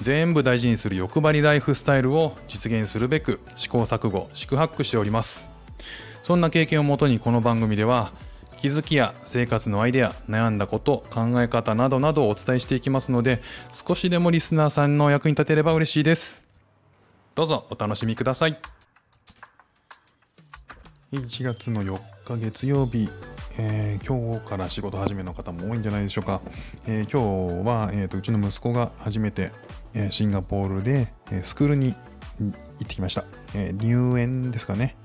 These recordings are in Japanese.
全部大事にする欲張りライフスタイルを実現するべく試行錯誤四苦八苦しております。そんな経験をもとにこの番組では気づきや生活のアイデア悩んだこと考え方などなどをお伝えしていきますので少しでもリスナーさんの役に立てれば嬉しいです。どうぞお楽しみください。1月の4日月曜日えー、今日から仕事始めの方も多いんじゃないでしょうか。えー、今日は、えーと、うちの息子が初めて、シンガポールで、スクールに行ってきました。入園ですかね。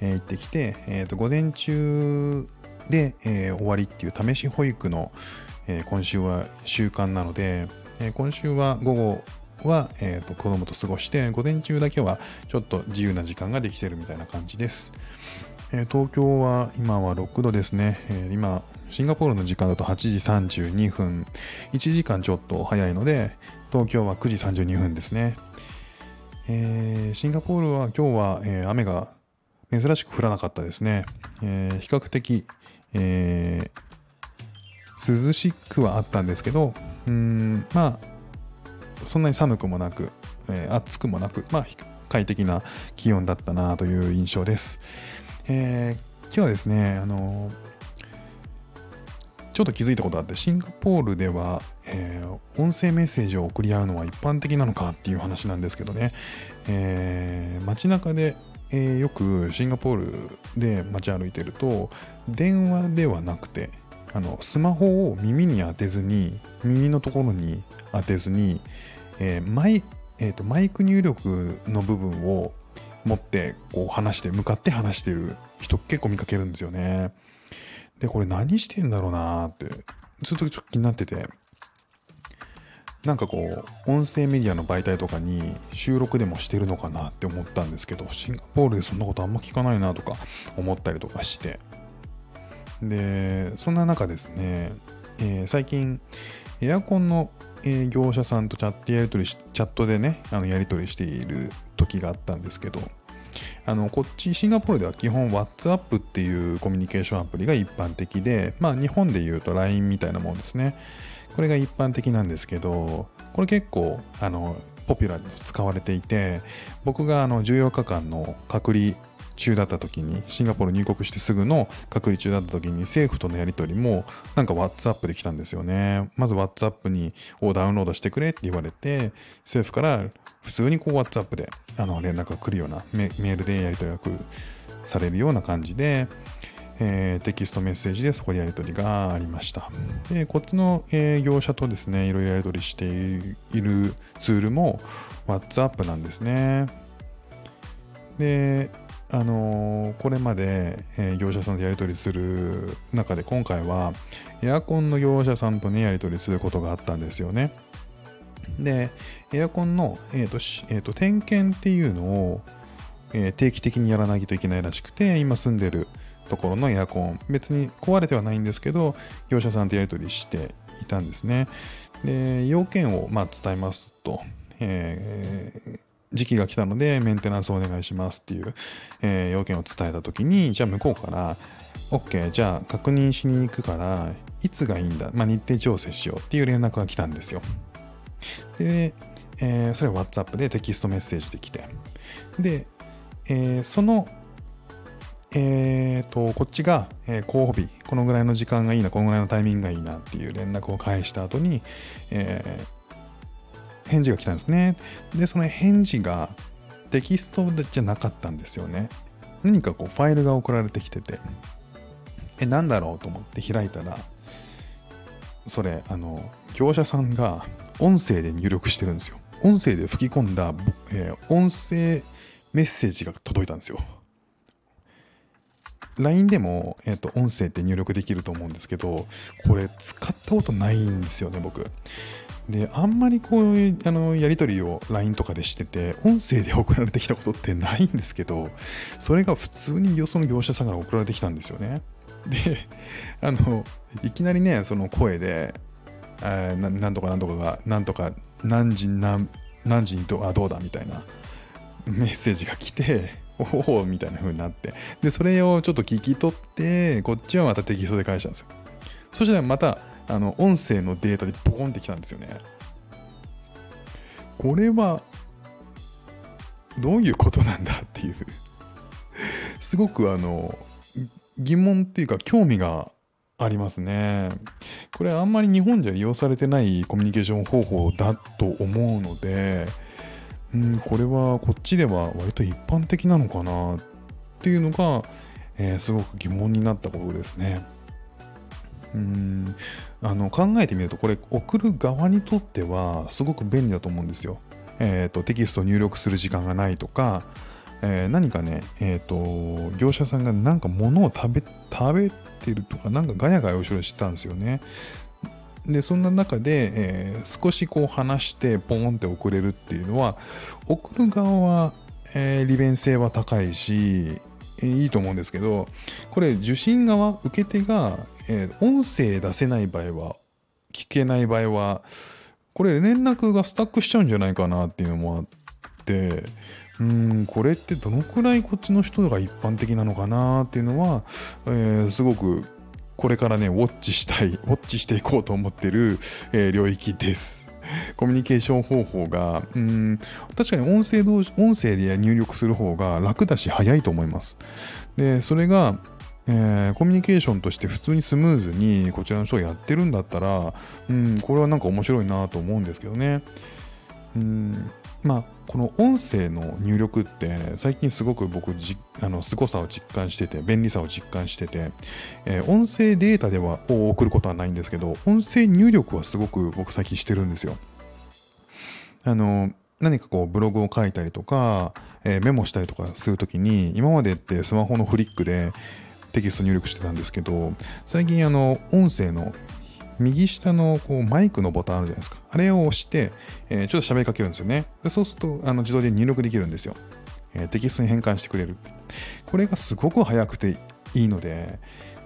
行ってきて、えーと、午前中で、え終わりっていう試し保育の、え今週は習慣なので、え今週は午後は、えーと、と子供と過ごして午前中だけはちょっと自由な時間ができてるみたいな感じです。え東京は今は6度ですね、え今シンガポールの時間だと8時32分1時間ちょっと早いので東京は9時32分ですね、えー、シンガポールは今日は、えー、雨が珍しく降らなかったですね、えー、比較的、え涼しくはあったんですけどうんまあそんなに寒くもなく、え暑くもなくまあ快適な気温だったなという印象です。えー、今日はですね、あのちょっと気づいたことあって、シンガポールでは、えー、音声メッセージを送り合うのは一般的なのかっていう話なんですけどね、えー、街中で、えー、よくシンガポールで街歩いてると、電話ではなくて、あのスマホを耳に当てずに、耳のところに当てずに、えーマイえーとマイク入力の部分を持ってこう話して向かって話してる人結構見かけるんですよね。でこれ何してんだろうなってずっとちょっと気になってて。なんかこう音声メディアの媒体とかに収録でもしてるのかなって思ったんですけどシンガポールでそんなことあんま聞かないなとか思ったりとかして。でそんな中ですね、えー、最近エアコンの業者さんとチャットやり取りし、チャットでね、あのやり取りしている時があったんですけど、あのこっちシンガポールでは基本 WhatsApp っていうコミュニケーションアプリが一般的で、まあ日本で言うと LINE みたいなもんですね。これが一般的なんですけど、これ結構あのポピュラーに使われていて、僕があの14日間の隔離中だった時に、シンガポール入国してすぐの隔離中だった時に、政府とのやり取りも、なんか WhatsApp で来たんですよね。まず WhatsApp にをダウンロードしてくれって言われて、政府から普通にこう WhatsApp であの連絡が来るようなメ、ールでやり取りがされるような感じで、えー、テキストメッセージでそこでやり取りがありました。で、こっちの、業者とですね、いろいろやり取りしているツールも WhatsApp なんですね。で、あのー、これまで、え、業者さんとやり取りする中で今回はエアコンの業者さんとねやり取りすることがあったんですよね。で、エアコンの、えーとえーと、点検っていうのを、えー、定期的にやらないといけないらしくて今住んでるところのエアコン別に壊れてはないんですけど業者さんとやり取りしていたんですね。で要件をまあ伝えますと、えー、時期が来たのでメンテナンスお願いしますっていう、えー、要件を伝えた時にじゃあ向こうから OK じゃあ確認しに行くからいつがいいんだ、まあ、日程調整しようっていう連絡が来たんですよ。で、えー、それは WhatsApp でテキストメッセージで来て。で、えー、そのえーと、こっちが、えー、候補日、このぐらいの時間がいいな、このぐらいのタイミングがいいなっていう連絡を返した後に、え返事が来たんですね。で、その返事がテキストじゃなかったんですよね。何かこうファイルが送られてきてて、え、なんだろうと思って開いたら、それ、あの、業者さんが音声で入力してるんですよ。音声で吹き込んだ、えー、音声メッセージが届いたんですよ。LINE でも、えーと、音声って入力できると思うんですけど、これ使ったことないんですよね、僕。で、あんまりこういうあのやり取りを LINE とかでしてて、音声で送られてきたことってないんですけど、それが普通にその業者さんから送られてきたんですよね。で、あの、いきなりね、その声で、え、なんとかなんとかが、なんとか何時何何時にどあどうだみたいなメッセージが来て、おおみたいな風になって、で、それをちょっと聞き取って、こっちはまたテキストで返したんですよ。そしたらまた、あの、音声のデータでボコンってきたんですよね。これは、どういうことなんだっていうすごくあの、疑問っていうか興味がありますね。これあんまり日本じゃ利用されてないコミュニケーション方法だと思うので、うん、これはこっちでは割と一般的なのかなっていうのが、えー、すごく疑問になったことですね。うんあの考えてみるとこれ送る側にとってはすごく便利だと思うんですよ。えーと、テキスト入力する時間がないとか、えー、何かね、えーと、業者さんがなんか物を食べ食べてるとかなんかガヤガヤ後ろにしてたんですよね。でそんな中で、えー、少しこう話してポンって送れるっていうのは送る側は、えー、利便性は高いし、いいと思うんですけどこれ受信側受け手が、え音声出せない場合は聞けない場合はこれ連絡がスタックしちゃうんじゃないかなっていうのもあってうんこれってどのくらいこっちの人が一般的なのかなっていうのは、えー、すごくこれからね、ウォッチしたい、ウォッチしていこうと思ってる、えー、領域です。コミュニケーション方法が、うん、確かに音声同音声で入力する方が楽だし早いと思います。で、それが、えー、コミュニケーションとして普通にスムーズにこちらの人がやってるんだったら、うん、これはなんか面白いなと思うんですけどね。うんまあ、この音声の入力って最近すごく僕じあの凄さを実感してて便利さを実感してて、えー、音声データではを送ることはないんですけど音声入力はすごく僕最近してるんですよあの何かこうブログを書いたりとか、えー、メモしたりとかするときに今までってスマホのフリックでテキスト入力してたんですけど最近あの音声の右下のこうマイクのボタンあるじゃないですか。あれを押して、えー、ちょっと喋りかけるんですよね。でそうするとあの自動で入力できるんですよ、えー、テキストに変換してくれる。これがすごく早くていいので、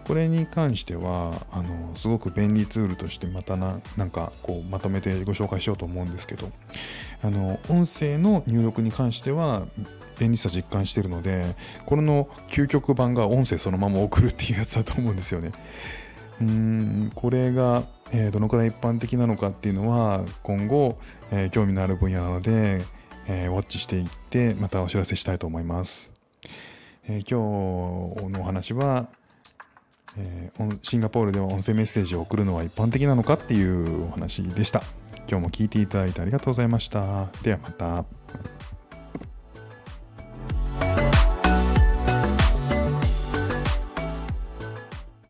これに関しては、あの、すごく便利ツールとしてまたな、なんかこうまとめてご紹介しようと思うんですけど、あの、音声の入力に関しては、便利さ実感してるので、これの究極版が音声そのまま送るっていうやつだと思うんですよね。うんこれが、えー、どのくらい一般的なのかっていうのは今後、えー、興味のある分野なので、えー、ウォッチしていってまたお知らせしたいと思います、え今日のお話は、えシンガポールでは音声メッセージを送るのは一般的なのかっていうお話でした。今日も聞いていただいてありがとうございました。ではまた。